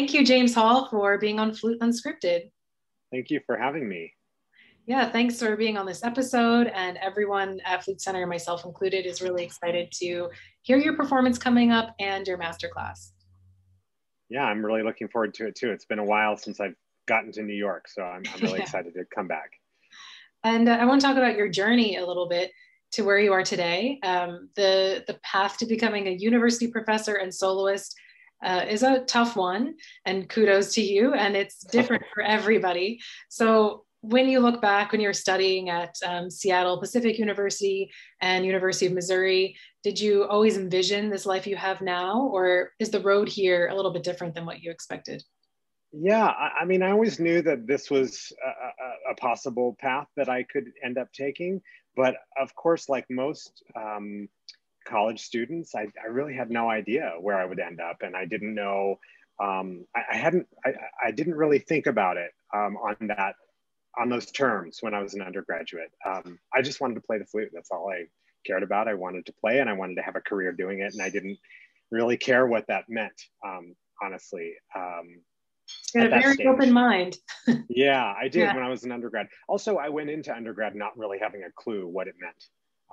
thank you, James Hall, for being on Flute Unscripted. Thank you for having me. Yeah, thanks for being on this episode. And everyone at Flute Center, myself included, is really excited to hear your performance coming up and your masterclass. Yeah, I'm really looking forward to it too. It's been a while since I've gotten to New York, so I'm, I'm really yeah. excited to come back. And uh, I want to talk about your journey a little bit to where you are today. Um, the the path to becoming a university professor and soloist uh, is a tough one, and kudos to you. And it's different for everybody. So when you look back when you're studying at um, Seattle Pacific University and University of Missouri, did you always envision this life you have now, or is the road here a little bit different than what you expected? Yeah, I, I mean, I always knew that this was a, a, possible path that I could end up taking. But of course, like most um, college students, I, I, really had no idea where I would end up. And I didn't know, um, I, I, hadn't, I, I, didn't really think about it um, on that, on those terms when I was an undergraduate. Um, I just wanted to play the flute. That's all I cared about. I wanted to play and I wanted to have a career doing it. And I didn't really care what that meant, um, honestly. Um, a very stage. open mind. yeah, I did yeah. when I was an undergrad. Also, I went into undergrad not really having a clue what it meant.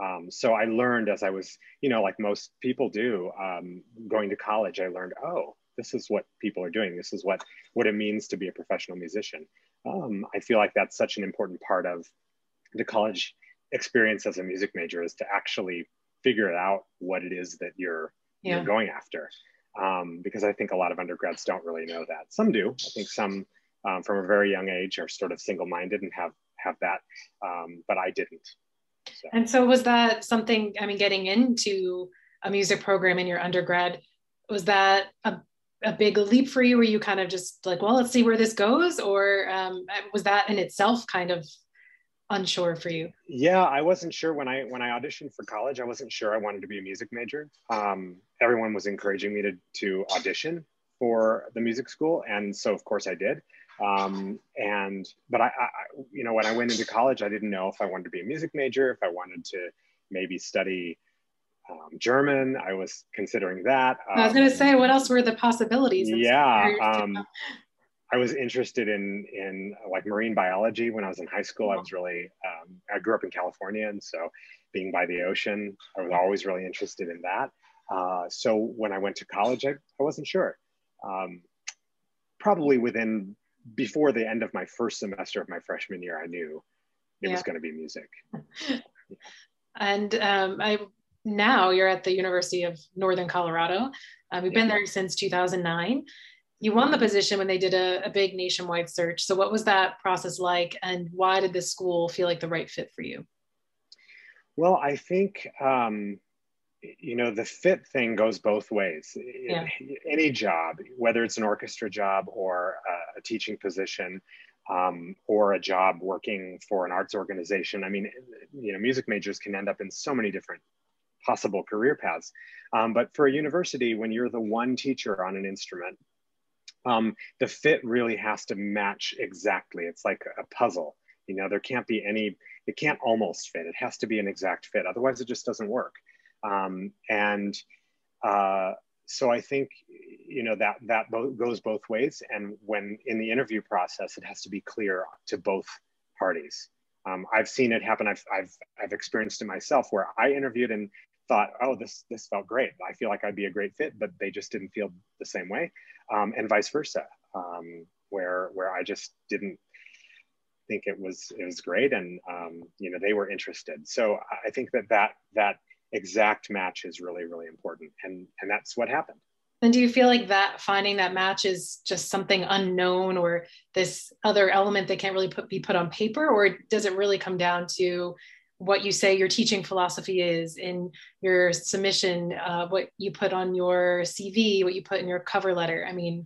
Um, so I learned as I was, you know, like most people do, um, going to college. I learned, oh, this is what people are doing. This is what what it means to be a professional musician. Um, I feel like that's such an important part of the college experience as a music major is to actually figure out what it is that you're yeah. you're going after um, because I think a lot of undergrads don't really know that. Some do. I think some um, from a very young age are sort of single-minded and have have that, um, but I didn't. So. And so, was that something? I mean, getting into a music program in your undergrad was that a, a big leap for you? Were you kind of just like, well, let's see where this goes, or um, was that in itself kind of unsure for you? Yeah, I wasn't sure when I when I auditioned for college. I wasn't sure I wanted to be a music major. Um, everyone was encouraging me to to audition for the music school, and so of course I did. Um, and but I, I, you know, when I went into college, I didn't know if I wanted to be a music major, if I wanted to maybe study um, German. I was considering that. I was going to say, what else were the possibilities? Yeah. Um, I was interested in in like marine biology when I was in high school. I was really um, I grew up in California, and so being by the ocean, I was always really interested in that. Uh, so when I went to college, I, I wasn't sure. Um, probably within before the end of my first semester of my freshman year, I knew it yeah. was going to be music. And um, I now you're at the University of Northern Colorado. Um, you've yeah. been there since 2009 you won the position when they did a, a, big nationwide search. So, what was that process like, and why did this school feel like the right fit for you? Well, I think um, you know the fit thing goes both ways. Yeah. Any job, whether it's an orchestra job or a, a teaching position, um, or a job working for an arts organization. I mean, you know, music majors can end up in so many different possible career paths. Um, but for a university, when you're the one teacher on an instrument um, the fit really has to match exactly. It's like a puzzle. You know, there can't be any, it can't almost fit. It has to be an exact fit. Otherwise, it just doesn't work. Um, and uh, so I think, you know, that that bo- goes both ways. And when in the interview process, it has to be clear to both parties. Um, I've seen it happen. I've, I've, I've experienced it myself where I interviewed and thought, oh, this, this felt great. I feel like I'd be a great fit, but they just didn't feel the same way um, and vice versa, um, where where I just didn't think it was it was great, and um, you know they were interested. So I think that that that exact match is really really important, and and that's what happened. And do you feel like that finding that match is just something unknown, or this other element that can't really put, be put on paper, or does it really come down to what you say your teaching philosophy is in your submission, uh, what you put on your CV, what you put in your cover letter. I mean,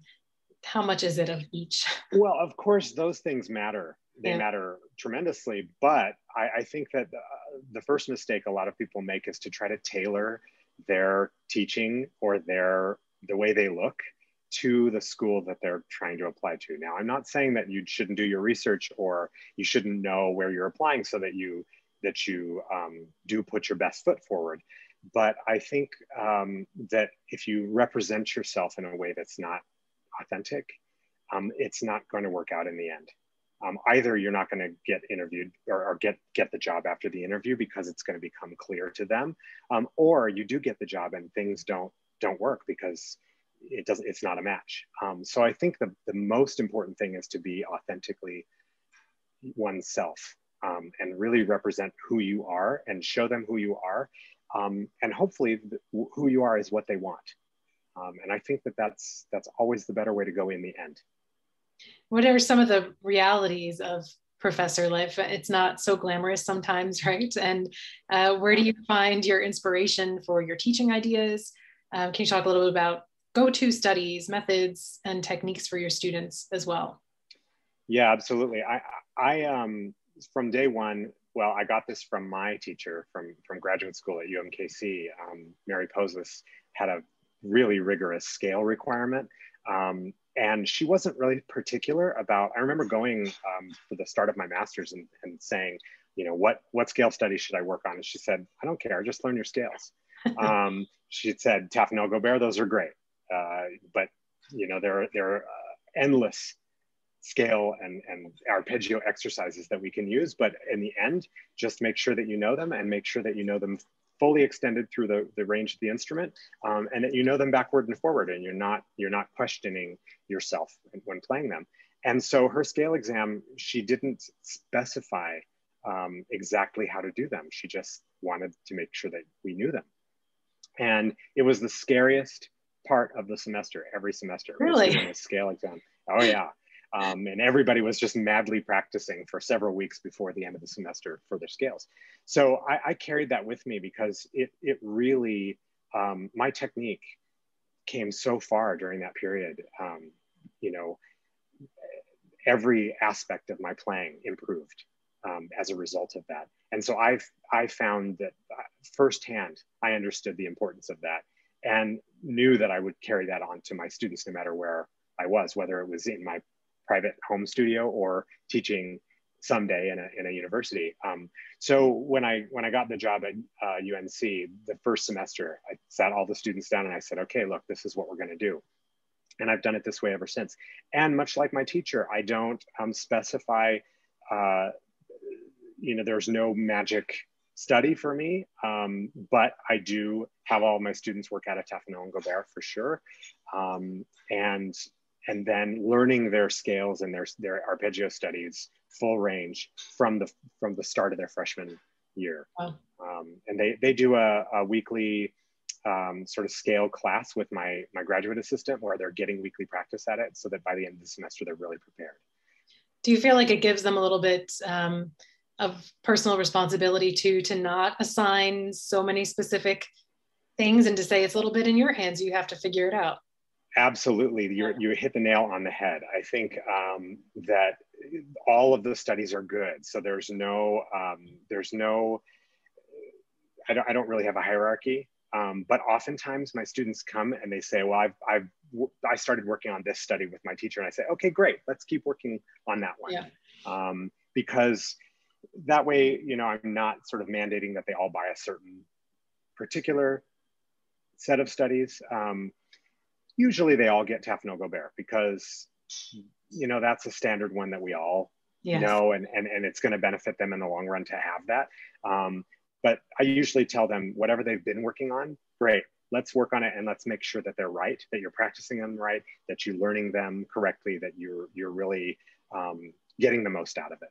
how much is it of each? Well, of course, those things matter. They yeah. matter tremendously. But I, I think that uh, the first mistake a lot of people make is to try to tailor their teaching or their the way they look to the school that they're trying to apply to. Now, I'm not saying that you shouldn't do your research or you shouldn't know where you're applying so that you that you um, do put your best foot forward. But I think um, that if you represent yourself in a way that's not authentic, um, it's not going to work out in the end. Um, either you're not going to get interviewed or, or, get get the job after the interview because it's going to become clear to them, um, or you do get the job and things don't don't work because it doesn't it's not a match. Um, so I think the the most important thing is to be authentically oneself um, and really represent who you are and show them who you are, um, and hopefully who you are is what they want. Um, and I think that that's that's always the better way to go in the end. What are some of the realities of professor life? It's not so glamorous sometimes, right? And uh, where do you find your inspiration for your teaching ideas? Um, can you talk a little bit about go-to studies, methods, and techniques for your students as well? Yeah, absolutely. I, I um, from day one, well, I got this from my teacher from from graduate school at UMKC. Um, Mary Posses had a really rigorous scale requirement. Um, and she wasn't really particular about, I remember going um, for the start of my master's and, and saying, you know, what, what scale study should I work on? And she said, I don't care, just learn your scales. um, she said, Taffanel Gaubert, those are great. Uh, but, you know, there, there are uh, endless scale and, and arpeggio exercises that we can use. But in the end, just make sure that you know them and make sure that you know them fully extended through the, the range of the instrument um, and that you know them backward and forward and you're not you're not questioning yourself when playing them. And so her scale exam she didn't specify um, exactly how to do them. She just wanted to make sure that we knew them. And it was the scariest part of the semester every semester. Really? a scale exam. Oh yeah um, and everybody was just madly practicing for several weeks before the end of the semester for their scales. So I, I carried that with me because it, it really, um, my technique came so far during that period. Um, you know, every aspect of my playing improved um, as a result of that. And so I've, I found that uh, firsthand, I understood the importance of that and knew that I would carry that on to my students no matter where I was, whether it was in my private home studio or teaching someday in a, in a university. Um, so when I when I got the job at uh, UNC, the first semester, I sat all the students down and I said, okay, look, this is what we're going to do. And I've done it this way ever since. And much like my teacher, I don't um, specify, uh, you know, there's no magic study for me, um, but I do have all my students work out of Taffanel and Gaubert for sure. Um, and and then learning their scales and their, their arpeggio studies full range from the from the start of their freshman year. Wow. Um, and they, they do a, a weekly um, sort of scale class with my, my graduate assistant where they're getting weekly practice at it so that by the end of the semester, they're really prepared. Do you feel like it gives them a little bit um, of personal responsibility to, to not assign so many specific things and to say it's a little bit in your hands, you have to figure it out? Absolutely, you you hit the nail on the head. I think um, that all of the studies are good. So there's no um, there's no I don't I don't really have a hierarchy. Um, but oftentimes my students come and they say, well, I've, I've, I started working on this study with my teacher. And I say, okay, great. Let's keep working on that one. Yeah. Um, because that way, you know, I'm not sort of mandating that they all buy a certain particular set of studies. Um, usually they all get Taffanel Gaubert because you know that's a standard one that we all yes. know and, and and it's going to benefit them in the long run to have that um, but i usually tell them whatever they've been working on great let's work on it and let's make sure that they're right that you're practicing them right that you're learning them correctly that you're you're really um, getting the most out of it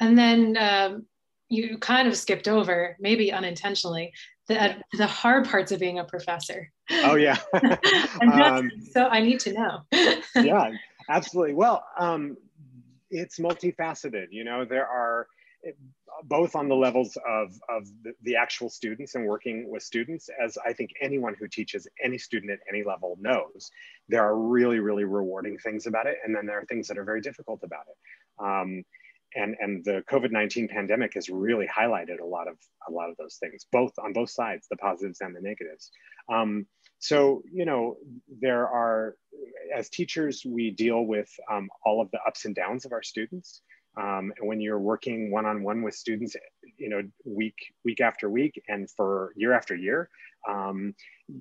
and then um, you kind of skipped over maybe unintentionally the, the hard parts of being a professor. Oh yeah. um, so I need to know. yeah, absolutely. Well, um, it's multifaceted. You know, there are both on the levels of, of the, the, actual students and working with students, as I think anyone who teaches any student at any level knows, there are really, really rewarding things about it. And then there are things that are very difficult about it. Um, and and the covid-19 pandemic has really highlighted a lot of a lot of those things both on both sides the positives and the negatives. Um, so you know there are as teachers we deal with um, all of the ups and downs of our students. Um, and when you're working one-on-one with students you know week week after week and for year after year um,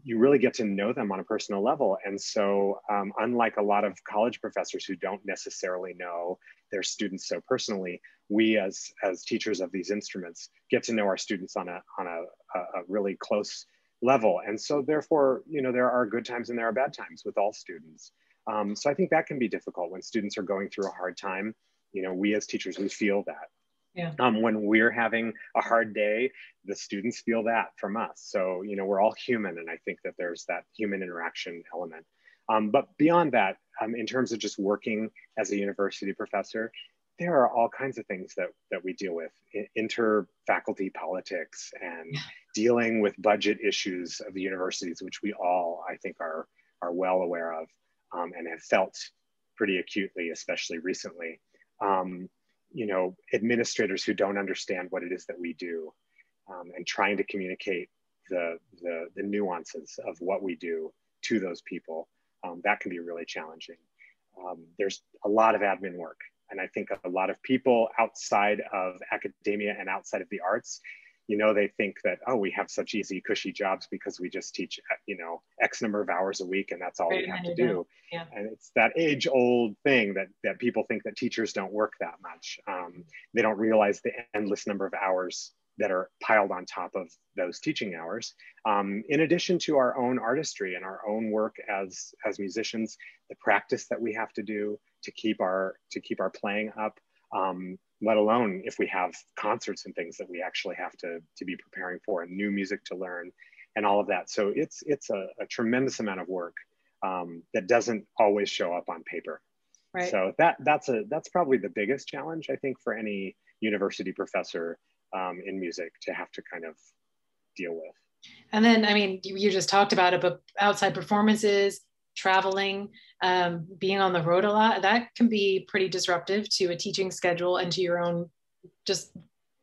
you really get to know them on a personal level. And so um, unlike a lot of college professors who don't necessarily know their students so personally we as as teachers of these instruments get to know our students on a on a, a really close level. And so therefore you know there are good times and there are bad times with all students. Um, so i think that can be difficult when students are going through a hard time. You know we as teachers we feel that yeah. Um, when we're having a hard day, the students feel that from us. So, you know, we're all human. And I think that there's that human interaction element. Um, but beyond that, um, in terms of just working as a university professor, there are all kinds of things that, that we deal with inter-faculty politics and dealing with budget issues of the universities, which we all, I think, are, are well aware of um, and have felt pretty acutely, especially recently. You know, administrators who don't understand what it is that we do um, and trying to communicate the, the, the, nuances of what we do to those people, um, that can be really challenging. Um, there's a lot of admin work. And I think a lot of people outside of academia and outside of the arts you know they think that oh we have such easy cushy jobs because we just teach you know x number of hours a week and that's all we have to do. yeah. and it's that age old thing that that people think that teachers don't work that much. Um, they don't realize the endless number of hours that are piled on top of those teaching hours. Um, in addition to our own artistry and our own work as as musicians the practice that we have to do to keep our to keep our playing up um, let alone if we have concerts and things that we actually have to, to be preparing for and new music to learn and all of that. So it's, it's a, a tremendous amount of work um, that doesn't always show up on paper. Right. So that, that's, a, that's probably the biggest challenge, I think, for any university professor um, in music to have to kind of deal with. And then, I mean, you, you just talked about it, but outside performances, traveling, um, being on the road a lot, that can be pretty disruptive to a teaching schedule and to your own just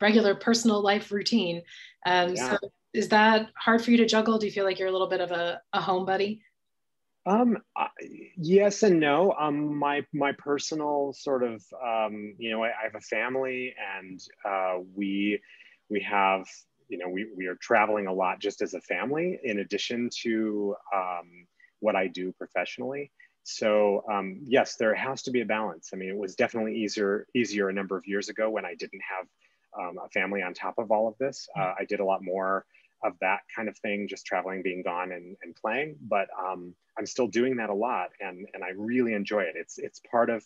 regular personal life routine. Um, yeah. So is that hard for you to juggle? Do you feel like you're a little bit of a, a homebody? Um, uh, yes and no. Um, my my personal sort of um, you know I, I have a family and uh, we we have you know we we are traveling a lot just as a family in addition to um, what I do professionally. So um, yes, there has to be a balance. I mean, it was definitely easier easier a number of years ago when I didn't have um, a family on top of all of this. Uh, I did a lot more of that kind of thing, just traveling, being gone, and, and playing. But um, I'm still doing that a lot, and and I really enjoy it. It's it's part of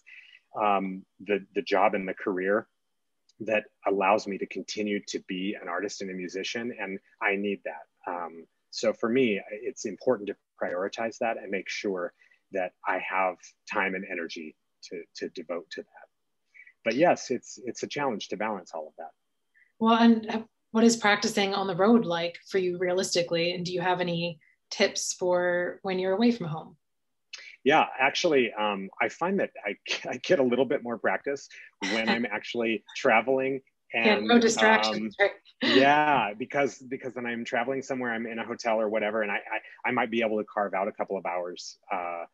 um, the the job and the career that allows me to continue to be an artist and a musician, and I need that. Um, so for me, it's important to prioritize that and make sure that I have time and energy to, to devote to that. But yes, it's it's a challenge to balance all of that. Well, and what is practicing on the road like for you realistically? And do you have any tips for when you're away from home? Yeah, actually, um, I find that I, I get a little bit more practice when I'm actually traveling and yeah, no distractions. Um, yeah, because because when I'm traveling somewhere, I'm in a hotel or whatever, and I I, I might be able to carve out a couple of hours uh,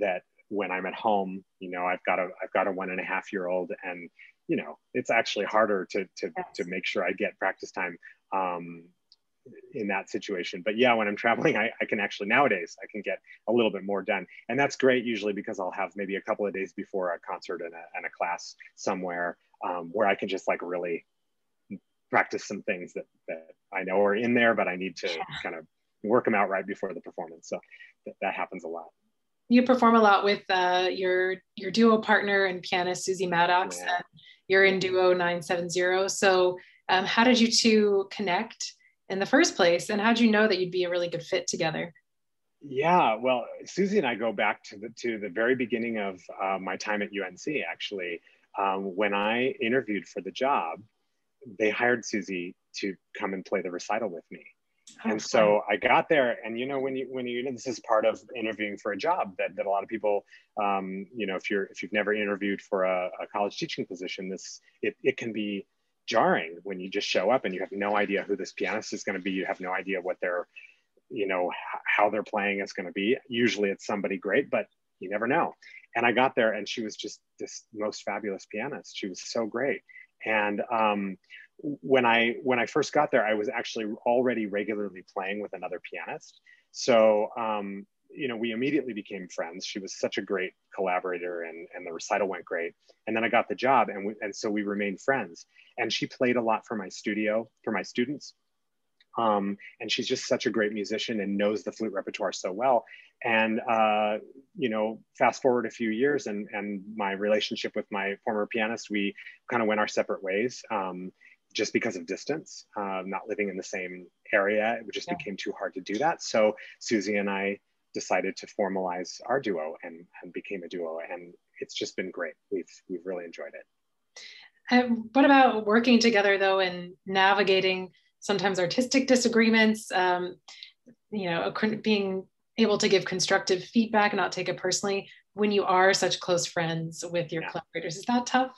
that when I'm at home, you know, I've got a I've got a one and a half year old, and you know, it's actually harder to to yes. to make sure I get practice time um, in that situation. But yeah, when I'm traveling, I, I can actually nowadays I can get a little bit more done, and that's great usually because I'll have maybe a couple of days before a concert and a, and a class somewhere um, where I can just like really practice some things that, that I know are in there, but I need to kind of work them out right before the performance. So that, that happens a lot. You perform a lot with uh, your your duo partner and pianist Susie Maddox. Yeah. you're in duo 970. So um, how did you two connect in the first place, and how did you know that you'd be a really good fit together? Yeah, well, Susie and I go back to the to the very beginning of uh, my time at UNC. Actually, um, when I interviewed for the job, they hired Susie to come and play the recital with me. Oh, and so I got there, and you know, when you when you, you know, this is part of interviewing for a job that, that a lot of people, um, you know, if you're if you've never interviewed for a, a college teaching position, this it, it can be jarring when you just show up and you have no idea who this pianist is going to be. You have no idea what their, you know, how they're playing is going to be. Usually it's somebody great, but you never know. And I got there, and she was just this most fabulous pianist. She was so great. And um, when I when I first got there, I was actually already regularly playing with another pianist. So um, you know, we immediately became friends. She was such a great collaborator, and and the recital went great. And then I got the job, and we, and so we remained friends. And she played a lot for my studio for my students. Um, and she's just such a great musician and knows the flute repertoire so well. And uh, you know, fast forward a few years, and and my relationship with my former pianist, we kind of went our separate ways. Um, just because of distance, uh, not living in the same area, it just yeah. became too hard to do that. So Susie and I decided to formalize our duo and, and became a duo. And it's just been great. We've, we've really enjoyed it. And what about working together though and navigating sometimes artistic disagreements, um, you know, being able to give constructive feedback and not take it personally when you are such close friends with your yeah. collaborators? Is that tough?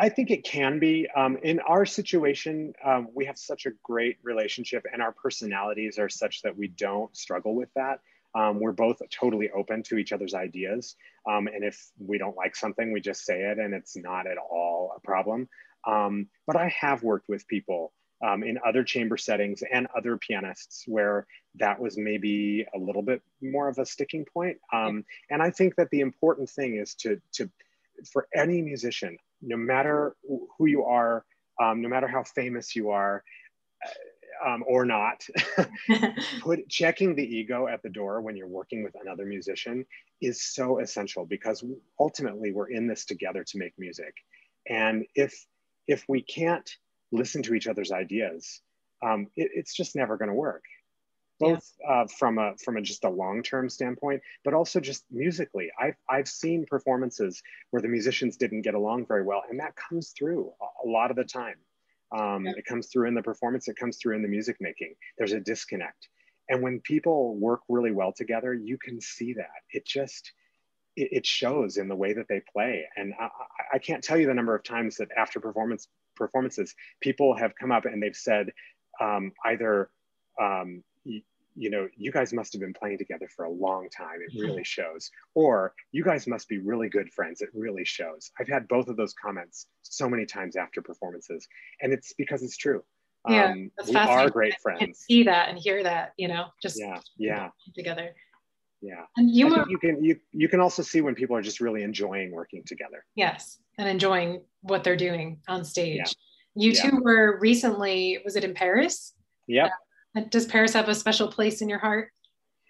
I think it can be. Um, in our situation, um, we have such a great relationship, and our personalities are such that we don't struggle with that. Um, we're both totally open to each other's ideas. Um, and if we don't like something, we just say it and it's not at all a problem. Um, but I have worked with people um, in other chamber settings and other pianists where that was maybe a little bit more of a sticking point. Um, and I think that the important thing is to, to for any musician, no matter who you are, um, no matter how famous you are, um, or not, put checking the ego at the door when you're working with another musician is so essential because ultimately we're in this together to make music. And if if we can't listen to each other's ideas, um, it, it's just never going to work. Both yeah. uh, from a from a just a long term standpoint, but also just musically. I've I've seen performances where the musicians didn't get along very well, and that comes through a lot of the time. Um, yeah. It comes through in the performance, it comes through in the music making. There's a disconnect. And when people work really well together, you can see that. It just, it, it shows in the way that they play. And I, I, can't tell you the number of times that after performance performances, people have come up and they've said um, either um, you know, you guys must have been playing together for a long time. It really shows. Or you guys must be really good friends. It really shows. I've had both of those comments so many times after performances, and it's because it's true. Yeah, um, we are great friends. see that and hear that, you know, just yeah, yeah, together. Yeah, and you were, you can you you can also see when people are just really enjoying working together. Yes, and enjoying what they're doing on stage. Yeah. You yeah. two were recently. Was it in Paris? Yep. Uh, does Paris have a special place in your heart?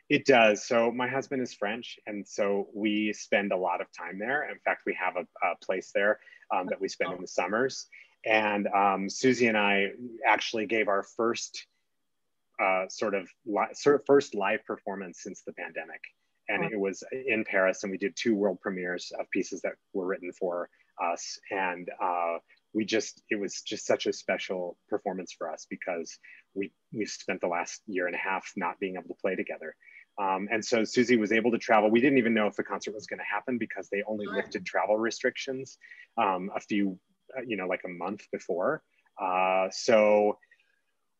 It does. So my husband is French, and so we spend a lot of time there. In fact, we have a, a place there um, that we spend in the summers. And um, Susie and I actually gave our first uh, sort of li- sort of first live performance since the pandemic, and it was in Paris. And we did two world premieres of pieces that were written for us, and uh, we just it was just such a special performance for us because we we spent the last year and a half not being able to play together. Um, and so Susie was able to travel. We didn't even know if the concert was going to happen because they only lifted travel restrictions um, a few, uh, you know, like a month before. Uh, so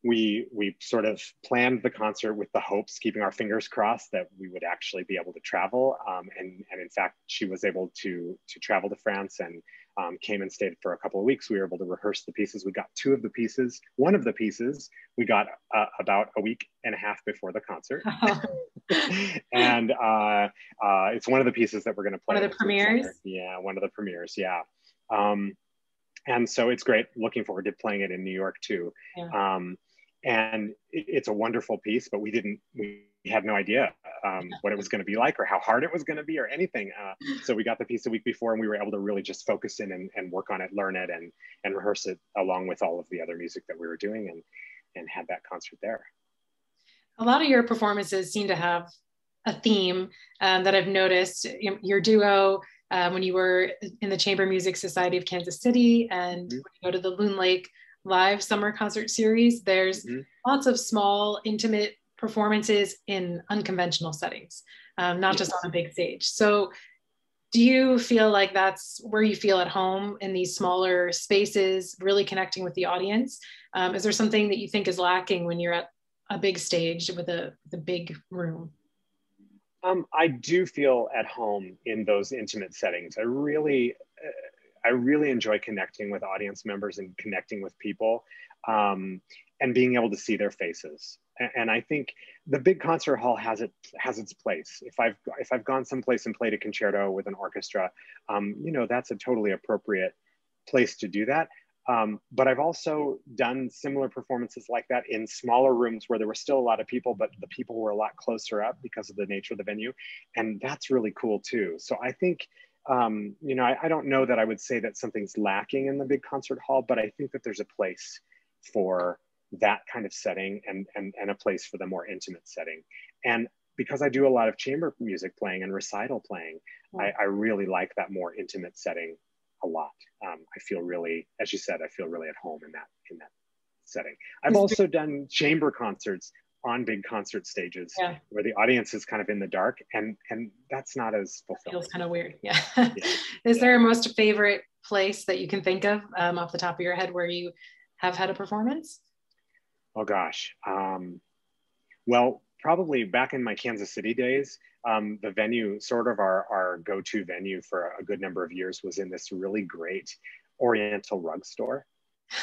we we sort of planned the concert with the hopes, keeping our fingers crossed that we would actually be able to travel. Um, and and in fact, she was able to to travel to France and um, came and stayed for a couple of weeks. We were able to rehearse the pieces. We got two of the pieces. One of the pieces we got uh, about a week and a half before the concert, and uh, uh, it's one of the pieces that we're going to play. One of the premieres. Yeah, one of the premieres. Yeah. Um, and so it's great. Looking forward to playing it in New York too. Yeah. Um, and it, it's a wonderful piece, but we didn't. We had no idea um, what it was going to be like or how hard it was going to be or anything. Uh, so we got the piece a week before and we were able to really just focus in and, and work on it, learn it, and and rehearse it along with all of the other music that we were doing, and and had that concert there. A lot of your performances seem to have a theme um, that I've noticed. Your duo um, when you were in the Chamber Music Society of Kansas City, and mm-hmm. when you go to the Loon Lake live summer concert series, there's mm-hmm. lots of small, intimate performances in unconventional settings, um, not yes. just on a big stage. So, do you feel like that's where you feel at home in these smaller spaces, really connecting with the audience? Um, is there something that you think is lacking when you're at a big stage with a, the big room? Um, I do feel at home in those intimate settings. I really, uh, I really enjoy connecting with audience members and connecting with people um, and being able to see their faces. And, and, I think the big concert hall has it has its place. If I've if I've gone someplace and played a concerto with an orchestra, um, you know that's a totally appropriate place to do that. Um, but I've also done similar performances like that in smaller rooms where there were still a lot of people, but the people were a lot closer up because of the nature of the venue. And that's really cool too. So I think, um, you know, I, I, don't know that I would say that something's lacking in the big concert hall, but I think that there's a place for that kind of setting and, and, and a place for the more intimate setting. And because I do a lot of chamber music playing and recital playing, I, I really like that more intimate setting a lot. Um, I feel really, as you said, I feel really at home in that in that setting. I've also done chamber concerts on big concert stages yeah. where the audience is kind of in the dark, and and that's not as fulfilling. Feels kind of weird. Yeah. yeah. is there a most favorite place that you can think of um, off the top of your head where you have had a performance? Oh gosh. Um, well, probably back in my Kansas City days, um, the venue, sort of our, our go to venue for a good number of years, was in this really great Oriental rug store.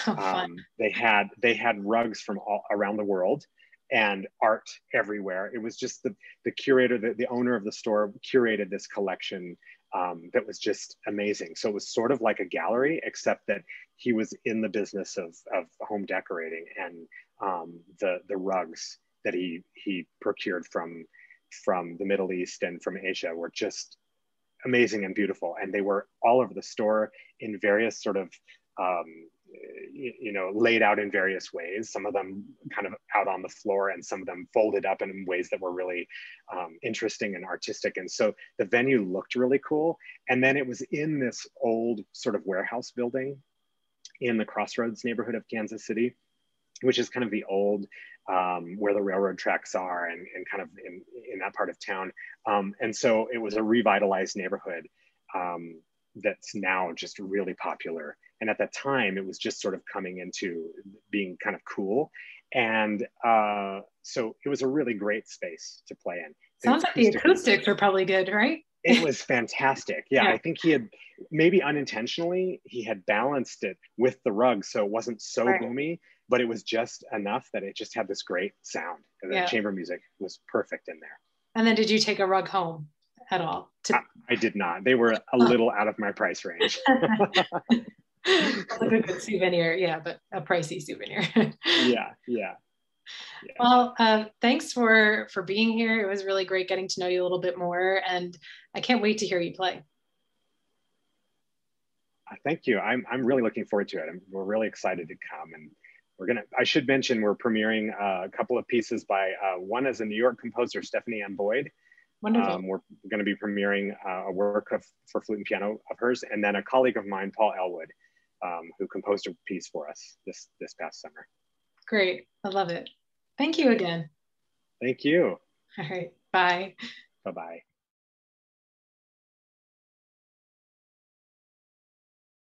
Oh, um, they had they had rugs from all around the world and art everywhere. It was just the the curator, the, the owner of the store curated this collection um, that was just amazing. So it was sort of like a gallery, except that he was in the business of, of home decorating and um, the the rugs that he he procured from from the Middle East and from Asia were just amazing and beautiful. And they were all over the store in various sort of, um, you, know, laid out in various ways. Some of them kind of out on the floor and some of them folded up in ways that were really um, interesting and artistic. And so the venue looked really cool. And then it was in this old sort of warehouse building in the Crossroads neighborhood of Kansas City which is kind of the old um, where the railroad tracks are and, and kind of in, in that part of town. Um, and so it was a revitalized neighborhood um, that's now just really popular. And at that time, it was just sort of coming into being kind of cool. And uh, so it was a really great space to play in. Sounds like the acoustics were probably good, right? it was fantastic. Yeah, yeah, I think he had maybe unintentionally he had balanced it with the rug so it wasn't so right. boomy, but it was just enough that it just had this great sound. And the yeah. chamber music was perfect in there. And then did you take a rug home at all? To- I, I, did not. They were a little out of my price range. like a good souvenir, yeah, but a pricey souvenir. yeah, yeah. Yeah. Well, uh, thanks for for being here. It was really great getting to know you a little bit more, and I can't wait to hear you play. Uh, thank you. I'm I'm really looking forward to it. I'm, we're really excited to come, and we're gonna. I should mention we're premiering uh, a couple of pieces by uh, one is a New York composer, Stephanie Ann Boyd. Wonderful. Um, we're going to be premiering uh, a work of, for flute and piano of hers, and then a colleague of mine, Paul Elwood, um, who composed a piece for us this this past summer. Great. I love it. Thank you again. Thank you. All right. Bye. Bye bye.